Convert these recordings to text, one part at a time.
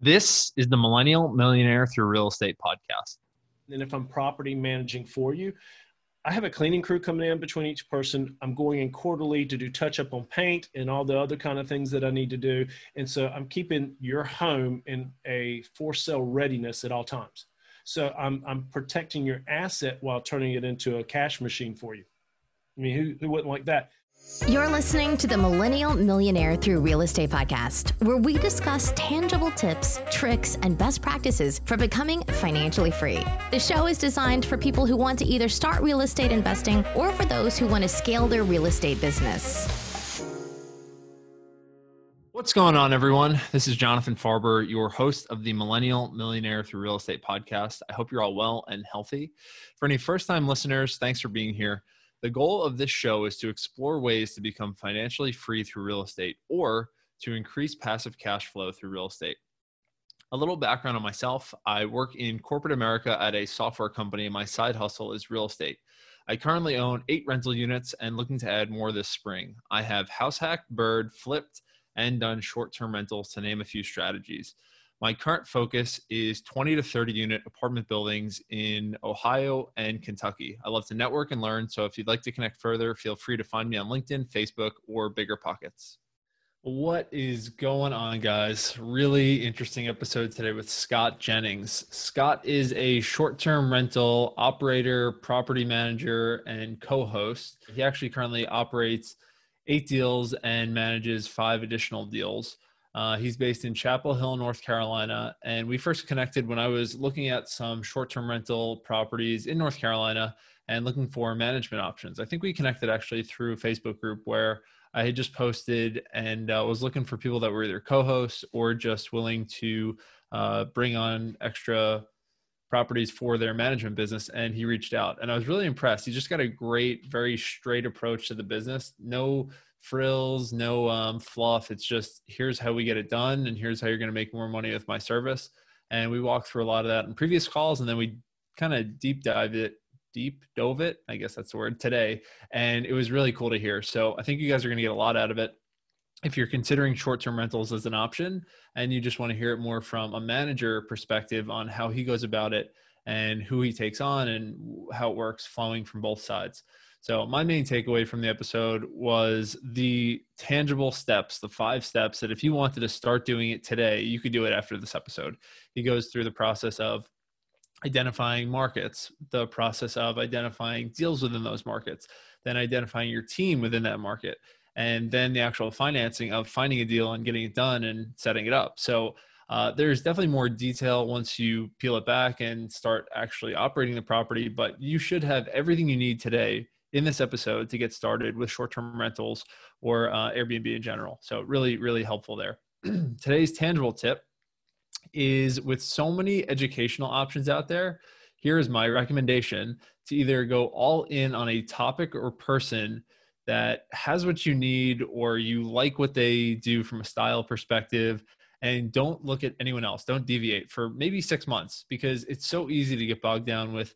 This is the Millennial Millionaire Through Real Estate podcast. And if I'm property managing for you, I have a cleaning crew coming in between each person. I'm going in quarterly to do touch up on paint and all the other kind of things that I need to do. And so I'm keeping your home in a for sale readiness at all times. So I'm, I'm protecting your asset while turning it into a cash machine for you. I mean, who, who wouldn't like that? You're listening to the Millennial Millionaire Through Real Estate podcast, where we discuss tangible tips, tricks, and best practices for becoming financially free. The show is designed for people who want to either start real estate investing or for those who want to scale their real estate business. What's going on, everyone? This is Jonathan Farber, your host of the Millennial Millionaire Through Real Estate podcast. I hope you're all well and healthy. For any first time listeners, thanks for being here. The goal of this show is to explore ways to become financially free through real estate or to increase passive cash flow through real estate. A little background on myself I work in corporate America at a software company, my side hustle is real estate. I currently own eight rental units and looking to add more this spring. I have house hacked, bird, flipped, and done short term rentals to name a few strategies. My current focus is 20 to 30 unit apartment buildings in Ohio and Kentucky. I love to network and learn. So if you'd like to connect further, feel free to find me on LinkedIn, Facebook, or Bigger Pockets. What is going on, guys? Really interesting episode today with Scott Jennings. Scott is a short term rental operator, property manager, and co host. He actually currently operates eight deals and manages five additional deals. Uh, he's based in Chapel Hill, North Carolina. And we first connected when I was looking at some short term rental properties in North Carolina and looking for management options. I think we connected actually through a Facebook group where I had just posted and uh, was looking for people that were either co hosts or just willing to uh, bring on extra properties for their management business and he reached out and i was really impressed he just got a great very straight approach to the business no frills, no um, fluff. It's just here's how we get it done, and here's how you're going to make more money with my service. And we walked through a lot of that in previous calls, and then we kind of deep dive it, deep dove it. I guess that's the word today, and it was really cool to hear. So I think you guys are going to get a lot out of it. If you're considering short-term rentals as an option, and you just want to hear it more from a manager perspective on how he goes about it and who he takes on and how it works, flowing from both sides. So, my main takeaway from the episode was the tangible steps, the five steps that if you wanted to start doing it today, you could do it after this episode. He goes through the process of identifying markets, the process of identifying deals within those markets, then identifying your team within that market, and then the actual financing of finding a deal and getting it done and setting it up. So, uh, there's definitely more detail once you peel it back and start actually operating the property, but you should have everything you need today in this episode to get started with short-term rentals or uh, Airbnb in general. So really, really helpful there. Today's tangible tip is with so many educational options out there, here is my recommendation to either go all in on a topic or person that has what you need or you like what they do from a style perspective and don't look at anyone else. Don't deviate for maybe six months because it's so easy to get bogged down with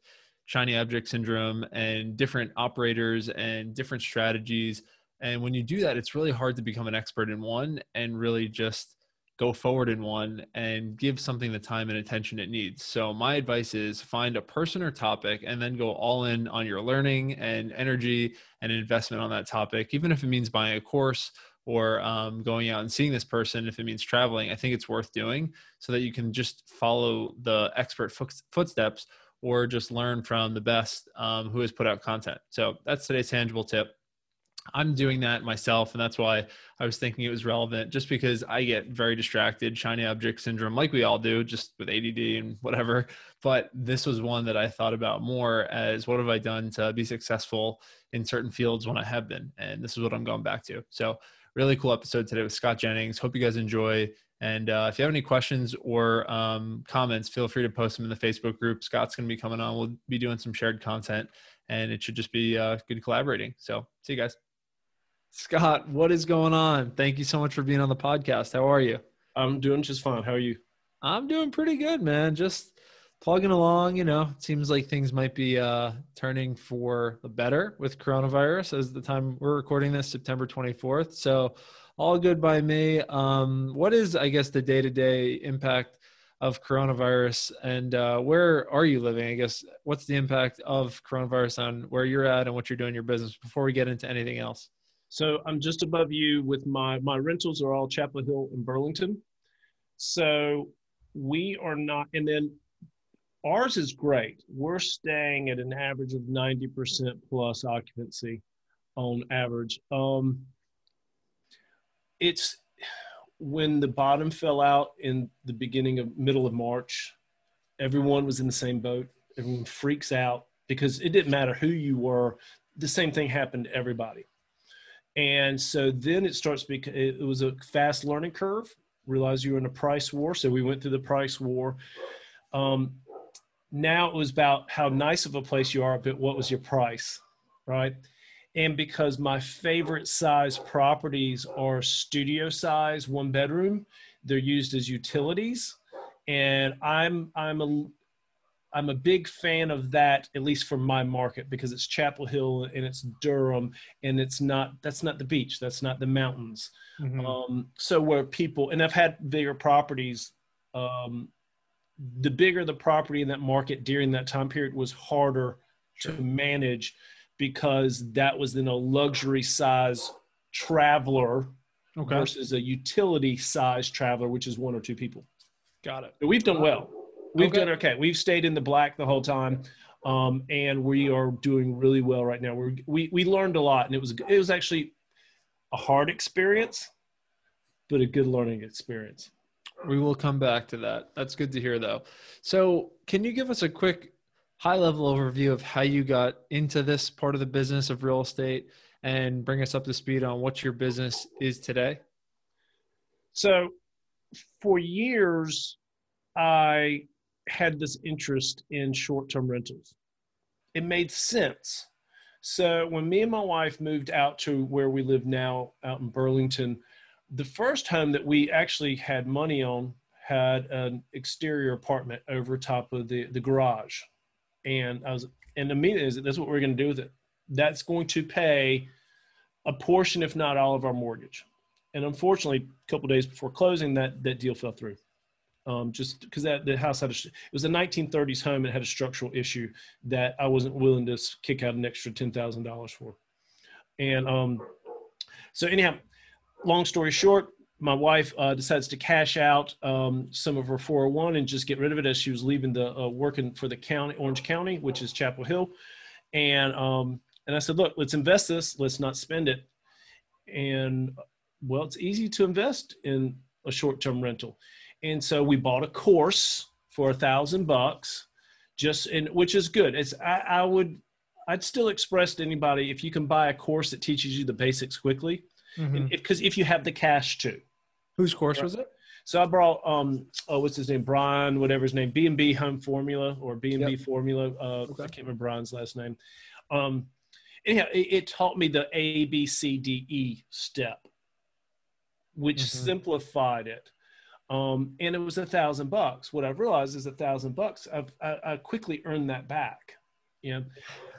shiny object syndrome and different operators and different strategies. And when you do that, it's really hard to become an expert in one and really just go forward in one and give something the time and attention it needs. So my advice is find a person or topic and then go all in on your learning and energy and investment on that topic, even if it means buying a course or um, going out and seeing this person if it means traveling i think it's worth doing so that you can just follow the expert footsteps or just learn from the best um, who has put out content. So that's today's tangible tip. I'm doing that myself, and that's why I was thinking it was relevant. Just because I get very distracted, shiny object syndrome, like we all do, just with ADD and whatever. But this was one that I thought about more as what have I done to be successful in certain fields when I have been, and this is what I'm going back to. So, really cool episode today with Scott Jennings. Hope you guys enjoy. And uh, if you have any questions or um, comments, feel free to post them in the Facebook group. Scott's going to be coming on. We'll be doing some shared content, and it should just be uh, good collaborating. So, see you guys. Scott, what is going on? Thank you so much for being on the podcast. How are you? I'm doing just fine. How are you? I'm doing pretty good, man. Just plugging along. You know, it seems like things might be uh, turning for the better with coronavirus as the time we're recording this, September 24th. So, all good by me. Um, what is, I guess, the day to day impact of coronavirus and uh, where are you living? I guess, what's the impact of coronavirus on where you're at and what you're doing in your business before we get into anything else? So I'm just above you with my, my rentals are all Chapel Hill and Burlington. So we are not, and then ours is great. We're staying at an average of 90% plus occupancy on average. Um, it's when the bottom fell out in the beginning of middle of March, everyone was in the same boat. Everyone freaks out because it didn't matter who you were. The same thing happened to everybody. And so then it starts because it was a fast learning curve. Realize you were in a price war. So we went through the price war. Um, now it was about how nice of a place you are, but what was your price, right? And because my favorite size properties are studio size one bedroom they're used as utilities and i'm i'm a i'm a big fan of that at least for my market because it's chapel hill and it's durham and it's not that's not the beach that's not the mountains mm-hmm. um, so where people and i've had bigger properties um, the bigger the property in that market during that time period was harder sure. to manage because that was in a luxury size traveler okay. versus a utility size traveler, which is one or two people. Got it. But we've done well. We've okay. done okay. We've stayed in the black the whole time, um, and we are doing really well right now. We're, we we learned a lot, and it was it was actually a hard experience, but a good learning experience. We will come back to that. That's good to hear, though. So, can you give us a quick high level overview of how you got into this part of the business of real estate and bring us up to speed on what your business is today? So, for years, I had this interest in short term rentals. It made sense. So, when me and my wife moved out to where we live now, out in Burlington, the first home that we actually had money on had an exterior apartment over top of the, the garage and I was, and the immediately is that that's what we're going to do with it. That's going to pay a portion, if not all, of our mortgage. And unfortunately, a couple days before closing, that that deal fell through. Um, just because that the house had a, it was a 1930s home and had a structural issue that I wasn't willing to kick out an extra ten thousand dollars for. And um, so anyhow, long story short, my wife uh, decides to cash out um, some of her 401 and just get rid of it as she was leaving the uh, working for the county, Orange County, which is Chapel Hill. And um, and I said, look, let's invest this. Let's not spend it. And well, it's easy to invest in a short-term rental. And so we bought a course for a thousand bucks, just in which is good. It's I, I would I'd still express to anybody if you can buy a course that teaches you the basics quickly, because mm-hmm. if, if you have the cash too Whose course was it? So I brought um oh what's his name Brian whatever his name B and B Home Formula or B and B Formula uh okay. I can't remember Brian's last name. Um, anyhow, it, it taught me the A B C D E step, which mm-hmm. simplified it. Um, and it was a thousand bucks. What I've realized is a thousand bucks. I've I, I quickly earned that back. You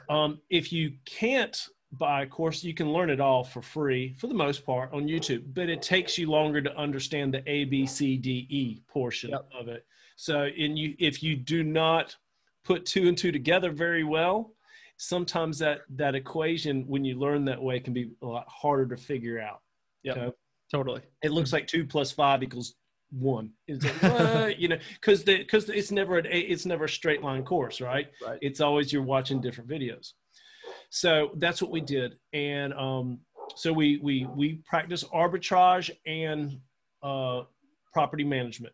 know, um, if you can't buy a course you can learn it all for free for the most part on youtube but it takes you longer to understand the a b c d e portion yep. of it. So in you if you do not put two and two together very well sometimes that that equation when you learn that way can be a lot harder to figure out. Yeah okay? totally. It looks like two plus five equals one. Like, you know because because it's never a it's never a straight line course right? Right. It's always you're watching different videos so that's what we did, and um, so we we we practice arbitrage and uh, property management.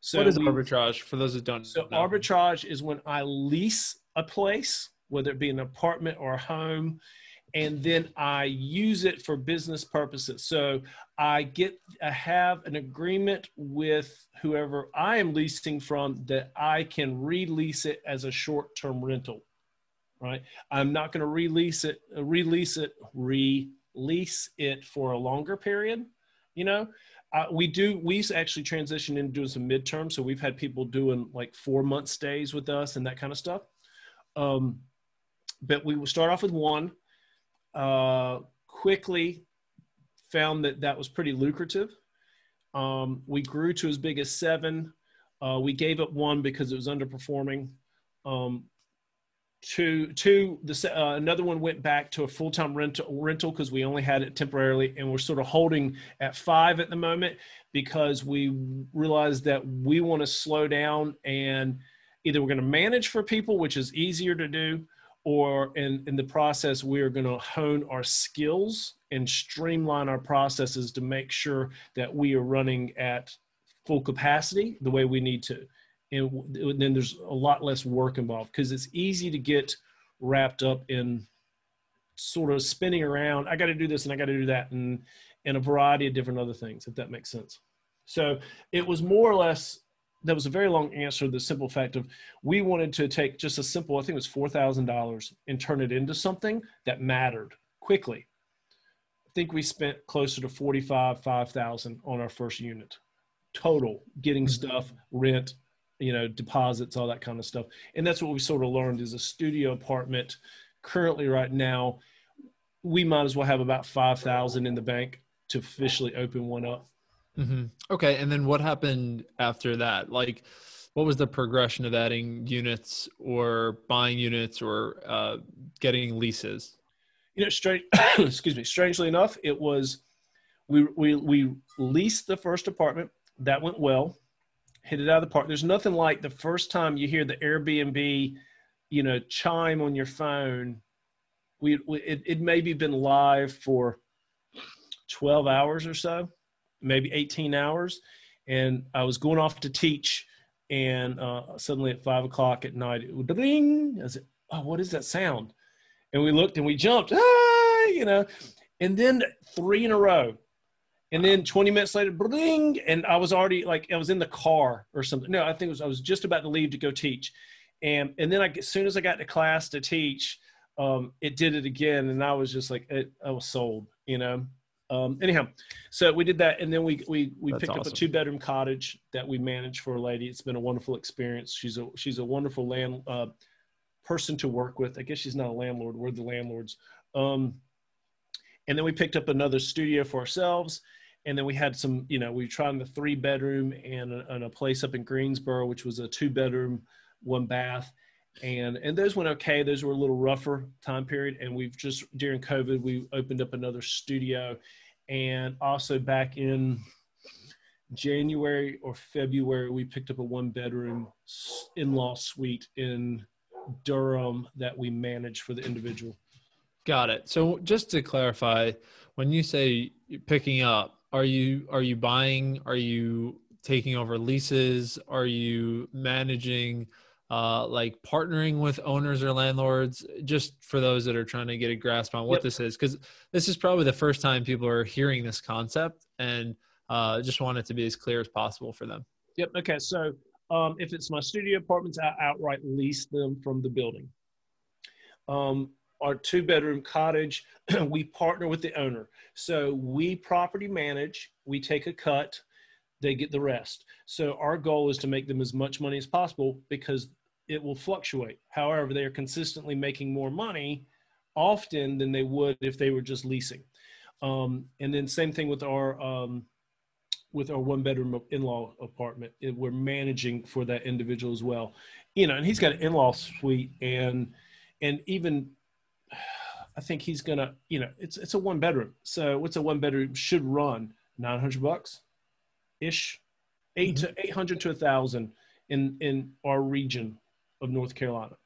So what is we, arbitrage for those that don't? Know. So know. arbitrage is when I lease a place, whether it be an apartment or a home, and then I use it for business purposes. So I get I have an agreement with whoever I am leasing from that I can release it as a short-term rental right? I'm not going to release it, release it, release it for a longer period. You know, uh, we do. We actually transitioned into doing some midterm, so we've had people doing like four month stays with us and that kind of stuff. Um, but we will start off with one. Uh, quickly found that that was pretty lucrative. Um, we grew to as big as seven. Uh, we gave up one because it was underperforming. Um, two, two, the, uh, another one went back to a full-time rental rental because we only had it temporarily, and we're sort of holding at five at the moment because we realized that we want to slow down and either we're going to manage for people, which is easier to do, or in, in the process, we are going to hone our skills and streamline our processes to make sure that we are running at full capacity the way we need to. And then there's a lot less work involved because it's easy to get wrapped up in sort of spinning around. I got to do this and I got to do that, and and a variety of different other things, if that makes sense. So it was more or less that was a very long answer. The simple fact of we wanted to take just a simple, I think it was four thousand dollars, and turn it into something that mattered quickly. I think we spent closer to forty-five, five thousand on our first unit, total getting mm-hmm. stuff, rent, you know, deposits, all that kind of stuff. And that's what we sort of learned is a studio apartment. Currently, right now, we might as well have about five thousand in the bank to officially open one up Mm-hmm. Okay, and then what happened after that? Like, what was the progression of adding units or buying units or uh, getting leases? You know, straight. excuse me. Strangely enough, it was we we we leased the first apartment. That went well. Hit it out of the park. There's nothing like the first time you hear the Airbnb, you know, chime on your phone. We, we it, it maybe been live for 12 hours or so maybe 18 hours. And I was going off to teach, and uh, suddenly at five o'clock at night, it would ding. I said, "Oh, what is that sound?" And we looked and we jumped, ah, you know. And then three in a row, and then 20 minutes later, ding, and I was already like I was in the car or something. No, I think it was I was just about to leave to go teach, and and then I, as soon as I got to class to teach, um, it did it again, and I was just like, it, I was sold, you know um, anyhow, so we did that, and then we we we That's picked awesome. up a two bedroom cottage that we managed for a lady. It's been a wonderful experience. She's a she's a wonderful land uh, person to work with. I guess she's not a landlord. We're the landlords. Um, and then we picked up another studio for ourselves, and then we had some. You know, we tried the three bedroom and a, and a place up in Greensboro, which was a two bedroom, one bath. And and those went okay. Those were a little rougher time period. And we've just during covid we opened up another studio. And also back in january or february we picked up a one bedroom in-law suite in durham that we manage for the individual got it so just to clarify when you say picking up are you are you buying are you taking over leases are you managing uh, like partnering with owners or landlords, just for those that are trying to get a grasp on what yep. this is, because this is probably the first time people are hearing this concept, and uh, just want it to be as clear as possible for them. Yep. Okay. So um, if it's my studio apartments, I outright lease them from the building. Um, our two bedroom cottage, we partner with the owner. So we property manage, we take a cut, they get the rest. So our goal is to make them as much money as possible because it will fluctuate. However, they are consistently making more money often than they would if they were just leasing. Um, and then same thing with our um, with our one bedroom in-law apartment. It, we're managing for that individual as well. You know, and he's got an in-law suite and and even I think he's gonna, you know, it's it's a one bedroom. So what's a one bedroom should run? Nine hundred bucks ish, 8 mm-hmm. to eight hundred to a thousand in in our region of North Carolina.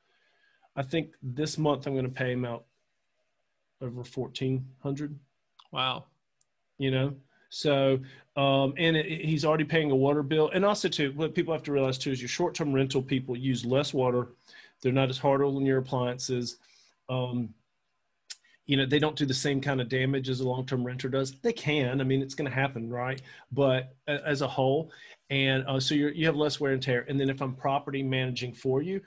I think this month I'm to pay him out over fourteen hundred. Wow. You know, so um, and it, it, he's already paying a water bill, and also too, what people have to realize too is your short-term rental people use less water. They're not as hard on your appliances. Um, you know, they don't do the same kind of damage as a long-term renter does. They can. I mean, it's going to happen, right? But as a whole, and uh, so you have less wear and tear. And then if I'm property managing for you,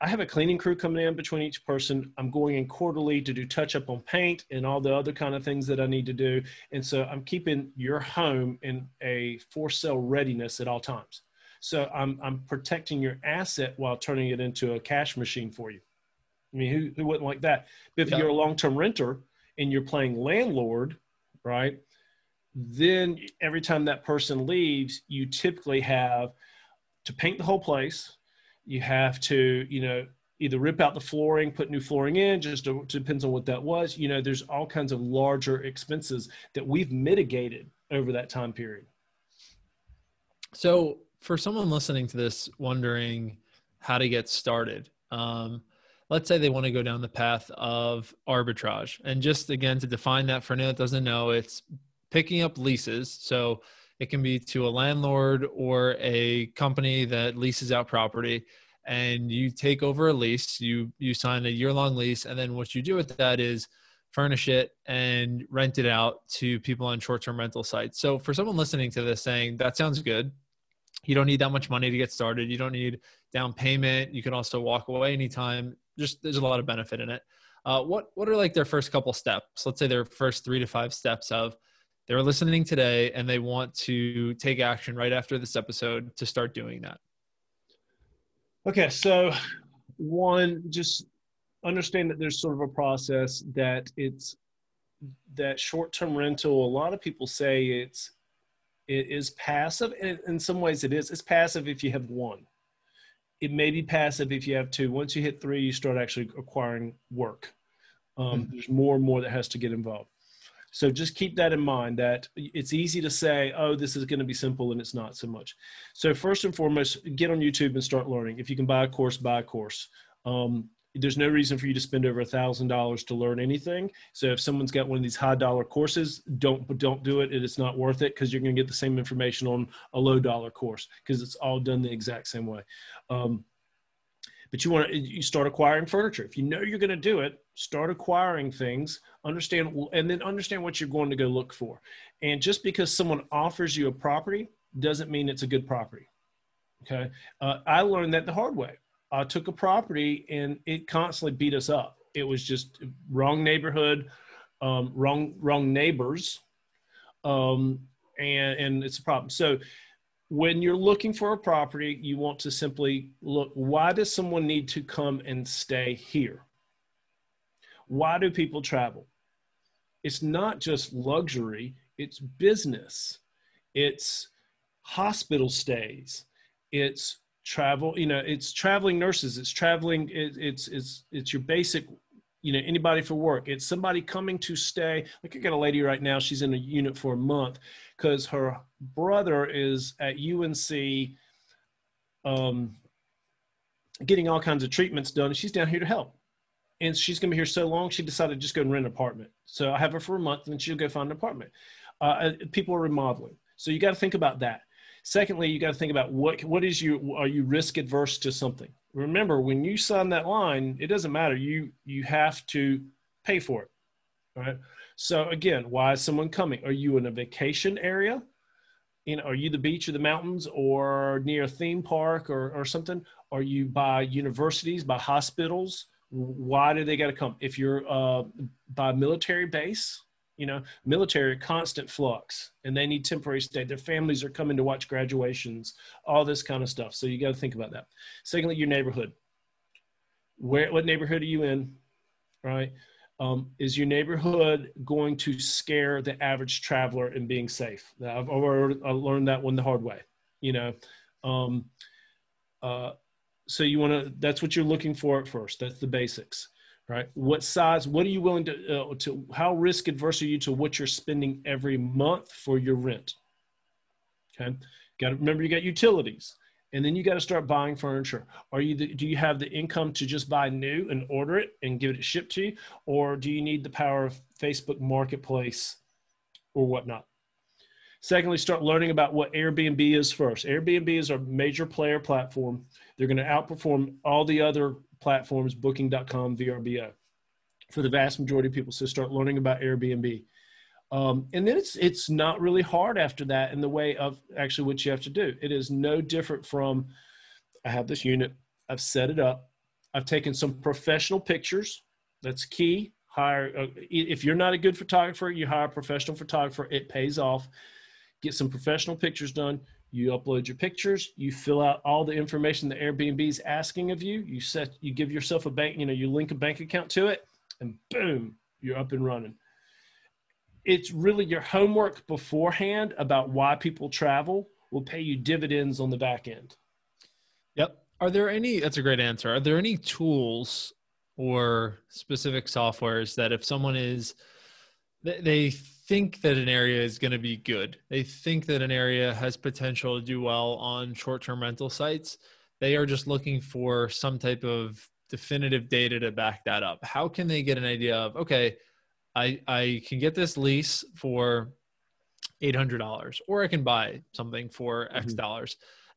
I have a cleaning crew coming in between each person. I'm going in quarterly to do touch up on paint and all the other kind of things that I need to do. And so I'm keeping your home in a for sale readiness at all times. So I'm, I'm protecting your asset while turning it into a cash machine for you. I mean, who, who wouldn't like that? But if yeah. you're a long term renter and you're playing landlord, right? then every time that person leaves, you typically have to paint the whole place. You have to, you know, either rip out the flooring, put new flooring in, just to, depends on what that was. You know, there's all kinds of larger expenses that we've mitigated over that time period. So, for someone listening to this, wondering how to get started, um, let's say they want to go down the path of arbitrage. And just again, to define that for anyone that doesn't know, it's picking up leases. So, it can be to a landlord or a company that leases out property and you take over a lease you you sign a year long lease and then what you do with that is furnish it and rent it out to people on short term rental sites so for someone listening to this saying that sounds good you don't need that much money to get started you don't need down payment you can also walk away anytime just there's a lot of benefit in it uh, what what are like their first couple steps let's say their first three to five steps of they're listening today and they want to take action right after this episode to start doing that Okay, so one, just understand that there's sort of a process that it's that short-term rental. A lot of people say it's it is passive, and in some ways it is. It's passive if you have one. It may be passive if you have two. Once you hit three, you start actually acquiring work. Um, mm-hmm. There's more and more that has to get involved. So just keep that in mind that it's easy to say, oh, this is going to be simple and it's not so much. So first and foremost, get on YouTube and start learning. If you can buy a course, buy a course. Um, there's no reason for you to spend over a thousand dollars to learn anything. So if someone's got one of these high dollar courses, don't don't do it. It is not worth it because you're going to get the same information on a low dollar course because it's all done the exact same way. Um, but you want to you start acquiring furniture if you know you're going to do it start acquiring things understand and then understand what you're going to go look for and just because someone offers you a property doesn't mean it's a good property okay uh, i learned that the hard way i took a property and it constantly beat us up it was just wrong neighborhood um, wrong wrong neighbors um, and and it's a problem so when you're looking for a property, you want to simply look why does someone need to come and stay here? Why do people travel? It's not just luxury, it's business, it's hospital stays, it's travel, you know, it's traveling nurses, it's traveling, it, it's, it's, it's your basic you know anybody for work. It's somebody coming to stay. Like i got a lady right now she's in a unit for a month because her brother is at unc um, getting all kinds of treatments done she's down here to help. And she's going to be here so long she decided to just go and rent an apartment. So i have her for a month and then she'll go find an apartment. Uh, uh people are remodeling. So you got to think about that secondly you got to think about what what is you are you risk adverse to something? Remember when you sign that line it doesn't matter. You you have to pay for it right? So again why is someone coming? Are you in a vacation area? You know are you the beach or the mountains or near a theme park or, or something? Are you by universities by hospitals? Why do they got to come? If you're uh, by military base you know, military constant flux and they need temporary stay. Their families are coming to watch graduations, all this kind of stuff. So you got to think about that. Secondly, your neighborhood. Where, what neighborhood are you in? Right? Um, is your neighborhood going to scare the average traveler in being safe? I've already learned that one the hard way. You know, um, uh, so you want to. That's what you're looking for at first. That's the basics right? What size? What are you willing to uh, to? How risk adverse are you to what you're spending every month for your rent? Okay, got to remember you got utilities, and then you got to start buying furniture. Are you the, do you have the income to just buy new and order it and get it shipped to you, or do you need the power of Facebook Marketplace or whatnot? Secondly, start learning about what Airbnb is first. Airbnb is a major player platform. They're going to outperform all the other platforms, booking.com, VRBO, for the vast majority of people. So start learning about Airbnb. Um, and then it's it's not really hard after that in the way of actually what you have to do. It is no different from I have this unit, I've set it up, I've taken some professional pictures. That's key. Hire uh, if you're not a good photographer, you hire a professional photographer. It pays off. Get some professional pictures done you upload your pictures you fill out all the information the airbnb is asking of you you set you give yourself a bank you know you link a bank account to it and boom you're up and running it's really your homework beforehand about why people travel will pay you dividends on the back end. Yep. Are there any, that's a great answer. Are there any tools or specific softwares that if someone is, they think that an area is going to be good, they think that an area has potential to do well on short term rental sites, they are just looking for some type of definitive data to back that up. How can they get an idea of, okay, I, I can get this lease for $800 or I can buy something for X mm-hmm. dollars.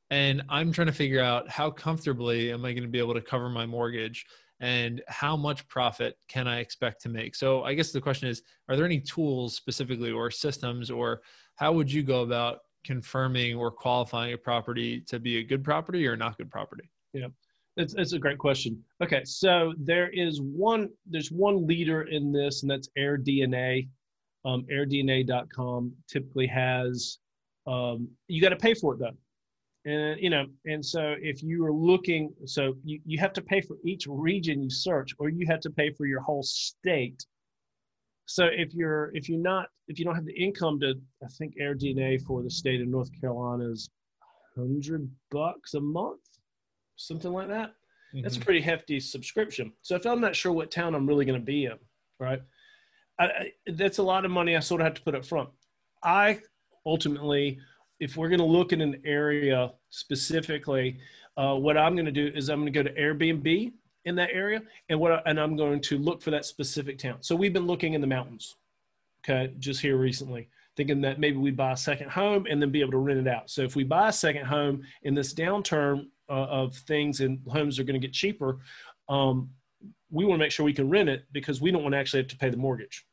And I'm trying to figure out how comfortably am I going to be able to cover my mortgage and how much profit can I expect to make? So I guess the question is, are there any tools specifically or systems or how would you go about confirming or qualifying a property to be a good property or not good property? Yeah. It's, it's a great question. Okay, so there is one there's one leader in this, and that's AirDNA. Um, AirDNA.com typically has um, you got to pay for it though, and you know, and so if you are looking, so you, you have to pay for each region you search, or you have to pay for your whole state. So if you're if you're not if you don't have the income to, I think AirDNA for the state of North Carolina is hundred bucks a month something like that. Mm-hmm. That's a pretty hefty subscription. So if I'm not sure what town I'm really going to be in, right, I, I, that's a lot of money I sort of have to put up front. I ultimately, if we're going to look at an area specifically, uh, what I'm going to do is I'm going to go to Airbnb in that area, and what I, and I'm going to look for that specific town. So we've been looking in the mountains, okay, just here recently thinking that maybe we buy a second home and then be able to rent it out. So if we buy a second home in this downturn uh, of things and homes are going to get cheaper, um, we want to make sure we can rent it because we don't want to actually have to pay the mortgage.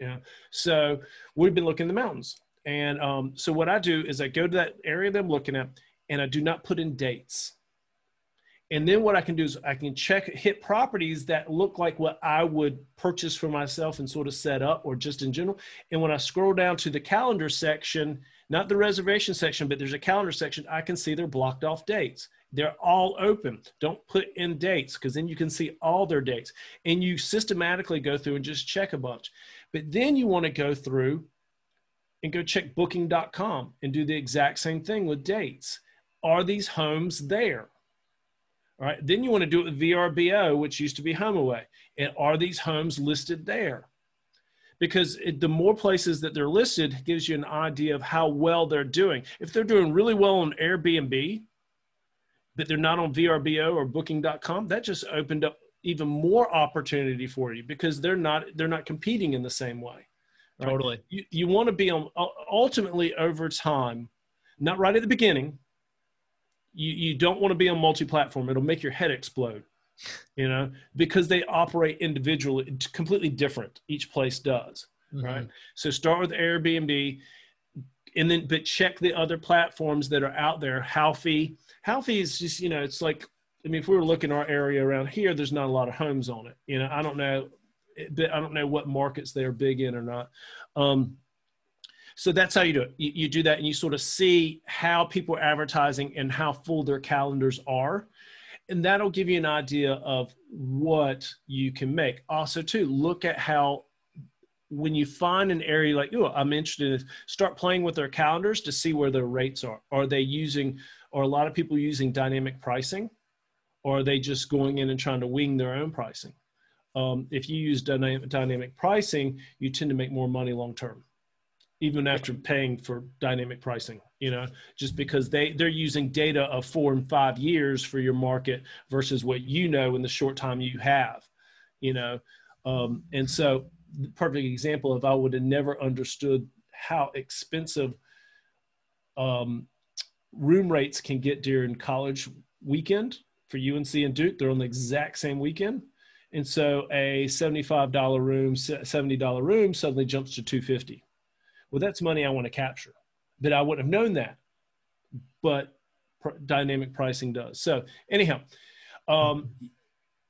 Yeah. So we've been looking in the mountains. And um, so what I do is I go to that area that I'm looking at and I do not put in dates. And then what I can do is I can check, hit properties that look like what I would purchase for myself and sort of set up or just in general. And when I scroll down to the calendar section, not the reservation section, but there's a calendar section, I can see they're blocked off dates. They're all open. Don't put in dates because then you can see all their dates. And you systematically go through and just check a bunch. But then you want to go through and go check booking.com and do the exact same thing with dates. Are these homes there? All right. Then you want to do it with VRBO, which used to be HomeAway. And are these homes listed there? Because it, the more places that they're listed gives you an idea of how well they're doing. If they're doing really well on Airbnb, but they're not on VRBO or booking.com, that just opened up even more opportunity for you because they're not they're not competing in the same way. Right? Totally. You, you want to be on ultimately over time, not right at the beginning. You, you don't want to be on multi-platform. It'll make your head explode, you know, because they operate individually, completely different. Each place does, mm-hmm. right? So start with Airbnb, and then but check the other platforms that are out there. Houfy, Houfy is just you know it's like I mean if we were looking our area around here, there's not a lot of homes on it. You know I don't know, but I don't know what markets they're big in or not. Um, so that's how you do it. You, you do that and you sort of see how people are advertising and how full their calendars are and that'll give you an idea of what you can make. Also, too, look at how when you find an area like, oh, I'm interested in start playing with their calendars to see where their rates are. Are they using, or a lot of people using dynamic pricing, or are they just going in and trying to wing their own pricing? Um, if you use dynamic, dynamic pricing, you tend to make more money long term, even after paying for dynamic pricing. You know, just because they they're using data of four and five years for your market versus what you know in the short time you have. You know, um, and so the perfect example of I would have never understood how expensive um, room rates can get during college weekend for UNC and Duke. They're on the exact same weekend. And so a $75 room, $70 room suddenly jumps to 250. Well, that's money I want to capture. But I wouldn't have known that. But pr- dynamic pricing does. So anyhow, um,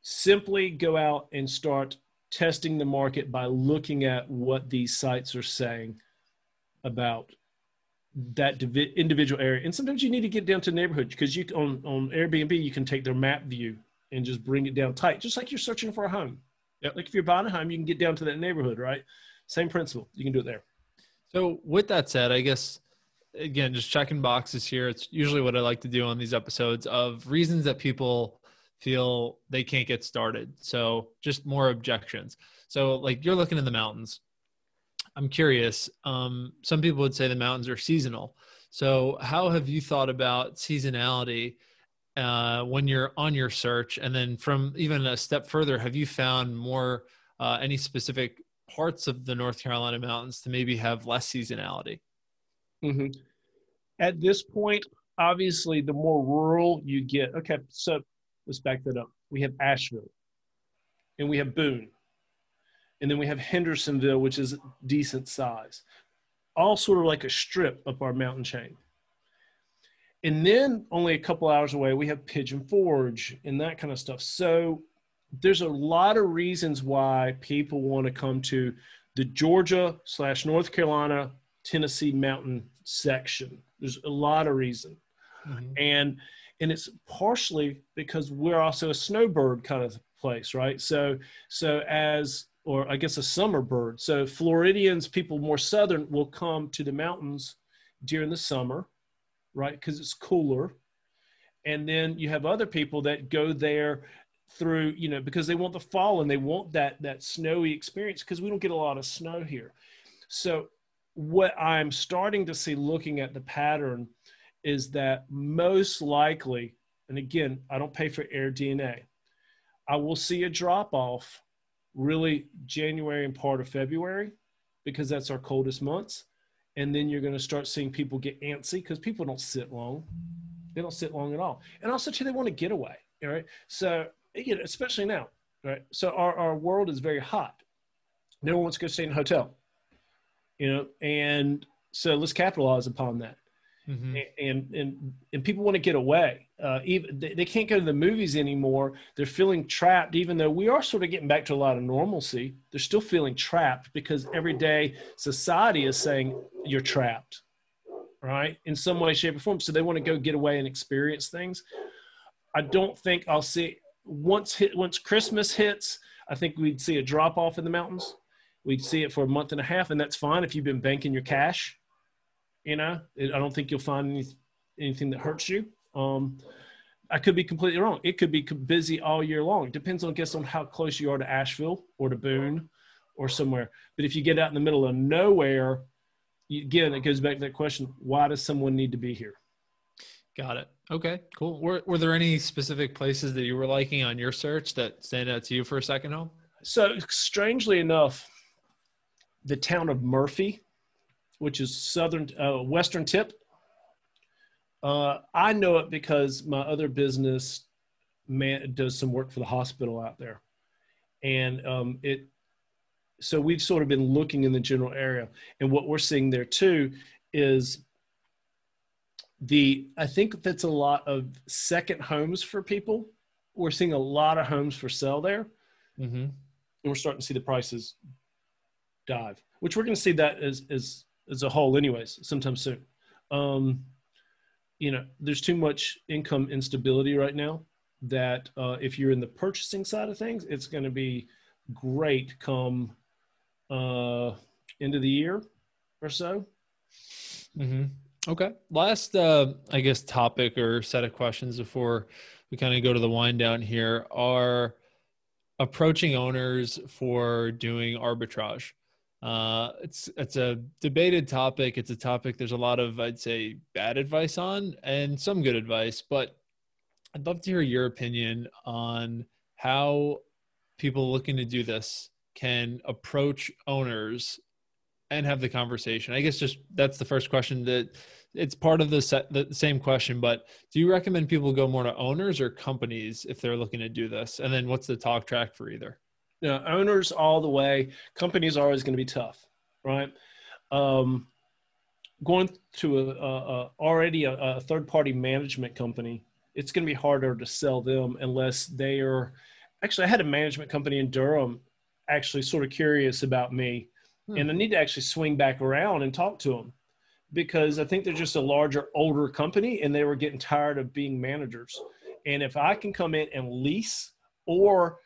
simply go out and start testing the market by looking at what these sites are saying about that divi- individual area. And sometimes you need to get down to neighborhood because you on on Airbnb you can take their map view and just bring it down tight, just like you're searching for a home. Yep. Like if you're buying a home, you can get down to that neighborhood, right? Same principle. You can do it there. So, with that said, I guess again, just checking boxes here. It's usually what I like to do on these episodes of reasons that people feel they can't get started. So, just more objections. So, like you're looking in the mountains. I'm curious. Um, some people would say the mountains are seasonal. So, how have you thought about seasonality uh, when you're on your search? And then, from even a step further, have you found more uh, any specific parts of the North Carolina mountains to maybe have less seasonality? Mm-hmm. At this point, obviously, the more rural you get. Okay, so let's back that up. We have Asheville, and we have Boone, and then we have Hendersonville, which is decent size, all sort of like a strip up our mountain chain. And then only a couple hours away, we have Pigeon Forge and that kind of stuff. So there's a lot of reasons why people want to come to the Georgia slash North Carolina Tennessee mountain section. There's a lot of reason. Mm-hmm. And and it's partially because we're also a snowbird kind of place, right? So so as or I guess a summer bird. So Floridians, people more southern, will come to the mountains during the summer, right? Because it's cooler. And then you have other people that go there through, you know, because they want the fall and they want that that snowy experience because we don't get a lot of snow here. So what I'm starting to see looking at the pattern is that most likely, and again, I don't pay for AirDNA, I will see a drop off really January and part of February because that's our coldest months. And then you're going to start seeing people get antsy because people don't sit long. They don't sit long at all. And also, too, they want to get away. All right. So, you know, especially now, right? So, our, our world is very hot. No one wants to go stay in a hotel you know, and so let's capitalize upon that. Mm-hmm. And, and and people want to get away. Uh, even they, they can't go to the movies anymore. They're feeling trapped, even though we are sort of getting back to a lot of normalcy. They're still feeling trapped because every day society is saying you're trapped, right? In some way, shape, or form. So they want to go get away and experience things. I don't think I'll see once hit once Christmas hits. I think we'd see a drop off in the mountains we'd see it for a month and a half, and that's fine if you've been banking your cash. You know, I don't think you'll find any, anything that hurts you. Um, I could be completely wrong. It could be busy all year long. Depends on, I guess, on how close you are to Asheville or to Boone or somewhere. But if you get out in the middle of nowhere, again, it goes back to that question: Why does someone need to be here? Got it. Okay, cool. Were Were there any specific places that you were liking on your search that stand out to you for a second home? So, strangely enough, the town of Murphy, which is southern uh, western tip. Uh, I know it because my other business man does some work for the hospital out there, and um, it. So we've sort of been looking in the general area, and what we're seeing there too is the. I think that's a lot of second homes for people. We're seeing a lot of homes for sale there, mm-hmm. and we're starting to see the prices dive, which we're going to see that as as as a whole, anyways, sometime soon. Um, you know, there's too much income instability right now that uh, if you're in the purchasing side of things, it's going to be great come uh, end of the year or so. Mm-hmm. Okay. Last, uh, I guess, topic or set of questions before we kind of go to the wind down here are approaching owners for doing arbitrage. Uh, it's it's a debated topic. It's a topic there's a lot of I'd say bad advice on and some good advice, but I'd love to hear your opinion on how people looking to do this can approach owners and have the conversation. I guess just that's the first question that it's part of the, set, the same question, but do you recommend people go more to owners or companies if they're looking to do this? And then what's the talk track for either? You know, owners all the way. Companies are always going to be tough, right? Um, going to a, a, a already a, a third party management company, it's going to be harder to sell them unless they are. Actually, I had a management company in Durham actually sort of curious about me, hmm. and I need to actually swing back around and talk to them because I think they're just a larger, older company, and they were getting tired of being managers. And if I can come in and lease or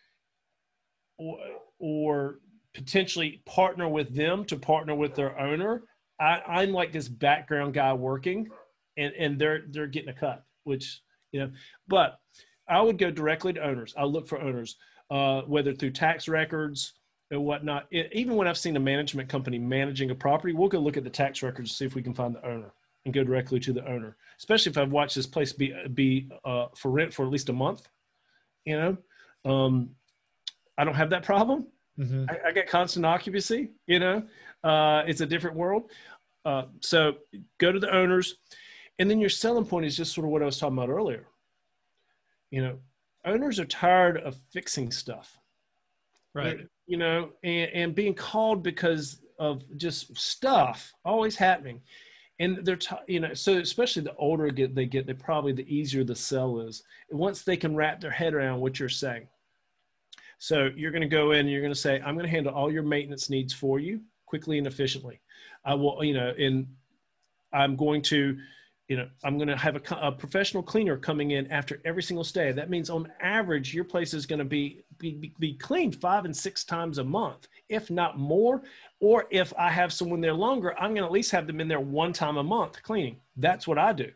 or, potentially partner with them to partner with their owner. I, I'm like this background guy working, and and they're they're getting a cut, which you know. But I would go directly to owners. I look for owners, uh, whether through tax records and whatnot. It, even when I've seen a management company managing a property, we'll go look at the tax records to see if we can find the owner and go directly to the owner. Especially if I've watched this place be be uh, for rent for at least a month. You know, um, I don't have that problem. Mm-hmm. I, I, get constant occupancy. You know, uh, it's a different world. Uh, so go to the owners, and then your selling point is just sort of what I was talking about earlier. You know, owners are tired of fixing stuff, right? You know, and, and being called because of just stuff always happening and they're t- you know so especially the older get they get they probably the easier the sell is once they can wrap their head around what you're saying so you're going to go in and you're going to say i'm going to handle all your maintenance needs for you quickly and efficiently i will you know and i'm going to you know i'm going to have a, a professional cleaner coming in after every single stay that means on average your place is going to be be, be cleaned five and six times a month if not more or if I have someone there longer, I'm going to at least have them in there one time a month cleaning. That's what I do.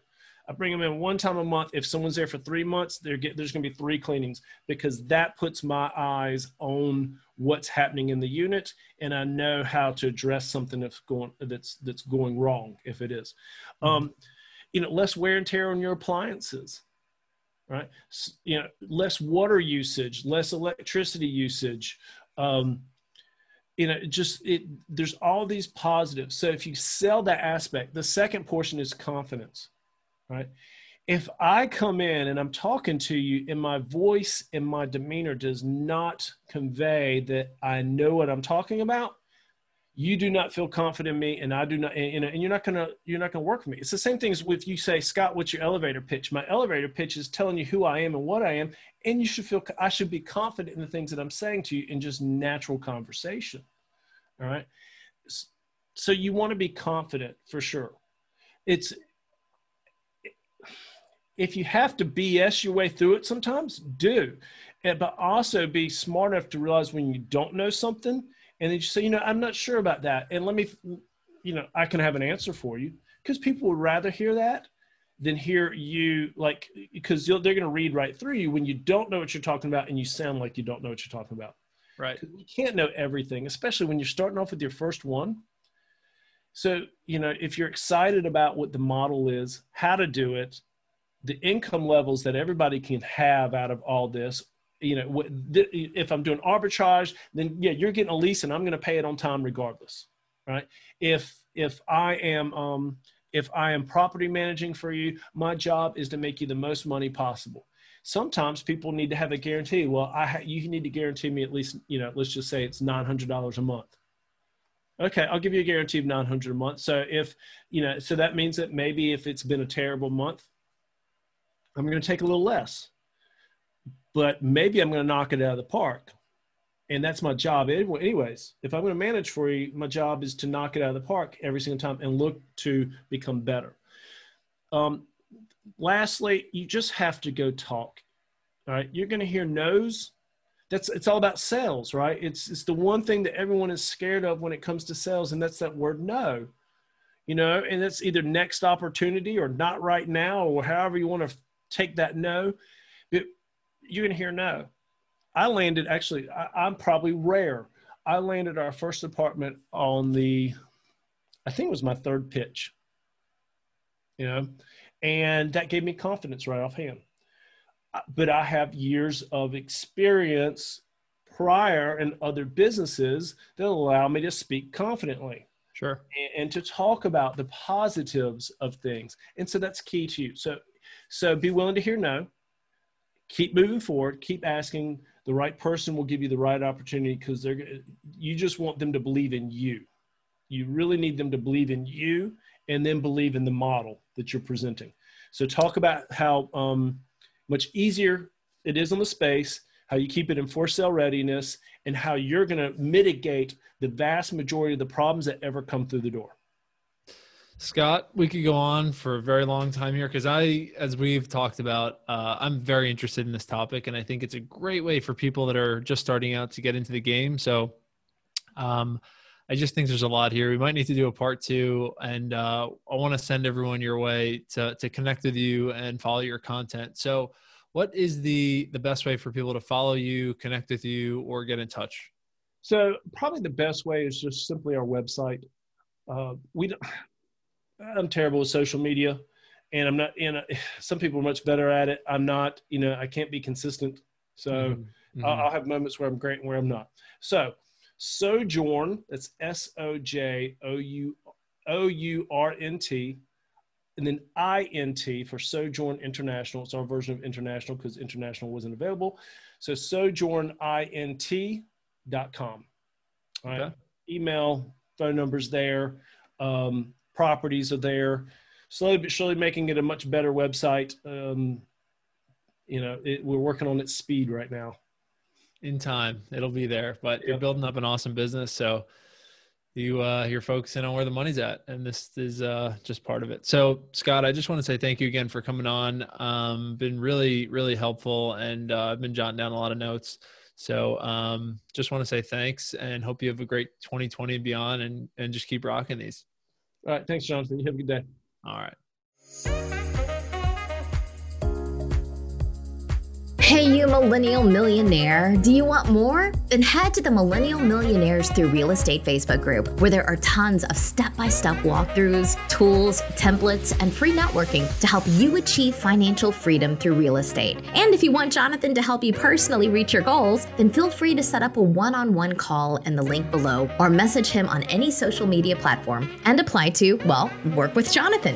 I bring them in one time a month. If someone's there for three months, get, there's going to be three cleanings because that puts my eyes on what's happening in the unit, and I know how to address something that's going that's that's going wrong if it is. Mm-hmm. Um, you know, less wear and tear on your appliances, right? You know, less water usage, less electricity usage. Um, you know just it there's all these positives so if you sell that aspect the second portion is confidence right? If i come in and i'm talking to you and my voice and my demeanor does not convey that i know what i'm talking about you do not feel confident in me and i do not and, and you're not gonna you're not gonna work for me. It's the same thing as if you say scott what's your elevator pitch? My elevator pitch is telling you who i am and what i am and you should feel i should be confident in the things that i'm saying to you in just natural conversation all right? So you want to be confident for sure. It's if you have to bs your way through it sometimes do. But also be smart enough to realize when you don't know something and then you say you know i'm not sure about that. And let me you know i can have an answer for you. Because people would rather hear that than hear you like because they're going to read right through you when you don't know what you're talking about and you sound like you don't know what you're talking about. Right. You can't know everything especially when you're starting off with your first one so you know if you're excited about what the model is how to do it the income levels that everybody can have out of all this you know if i'm doing arbitrage then yeah you're getting a lease and i'm going to pay it on time regardless right? If if i am um if i am property managing for you my job is to make you the most money possible. Sometimes people need to have a guarantee. Well i you need to guarantee me at least you know let's just say it's $900 a month okay i'll give you a guarantee of 900 a month so if you know so that means that maybe if it's been a terrible month i'm going to take a little less but maybe i'm going to knock it out of the park and that's my job anyways if i'm going to manage for you my job is to knock it out of the park every single time and look to become better um, lastly, you just have to go talk. All right, you're going to hear no's. That's it's all about sales, right? It's it's the one thing that everyone is scared of when it comes to sales, and that's that word no. You know, and it's either next opportunity or not right now, or however you want to take that no. It, you're to hear no. I landed actually. I, I'm probably rare. I landed our first apartment on the, I think it was my third pitch. You know, and that gave me confidence right offhand. But I have years of experience prior in other businesses that allow me to speak confidently. Sure. And, and, to talk about the positives of things. And so that's key to you. So, so be willing to hear no. Keep moving forward. Keep asking. The right person will give you the right opportunity because they're. You just want them to believe in you. You really need them to believe in you and then believe in the model that you're presenting. So talk about how um, much easier it is on the space, how you keep it in for sale readiness, and how you're going to mitigate the vast majority of the problems that ever come through the door. Scott, we could go on for a very long time here because I, as we've talked about, uh, I'm very interested in this topic, and I think it's a great way for people that are just starting out to get into the game. So, Um, I just think there's a lot here. We might need to do a part two, and uh, I want to send everyone your way to to connect with you and follow your content. So, what is the the best way for people to follow you, connect with you, or get in touch? So, probably the best way is just simply our website. Uh, we don't, I'm terrible with social media, and I'm not. You know, some people are much better at it. I'm not. You know, I can't be consistent. So mm-hmm. I'll, I'll have moments where I'm great and where I'm not. So Sojourn, that's S O J O U O U R N T, and then INT for Sojourn International. It's our version of international because international wasn't available. So sojournint.com. All right. Okay. Email, phone numbers there, um, properties are there. Slowly but surely making it a much better website. Um, you know, it, we're working on its speed right now in time. It'll be there but yep. you're building up an awesome business. So you uh you're focusing on where the money's at and this is uh just part of it. So scott i just want to say thank you again for coming on. Um been really really helpful and uh, i've been jotting down a lot of notes. So um just want to say thanks and hope you have a great 2020 and beyond and and just keep rocking these. All right. Thanks jonathan. You have a good day. All right Hey, you millennial millionaire. Do you want more? Then head to the Millennial Millionaires Through Real Estate Facebook group, where there are tons of step by step walkthroughs, tools, templates, and free networking to help you achieve financial freedom through real estate. And if you want Jonathan to help you personally reach your goals, then feel free to set up a one on one call in the link below or message him on any social media platform and apply to, well, work with Jonathan.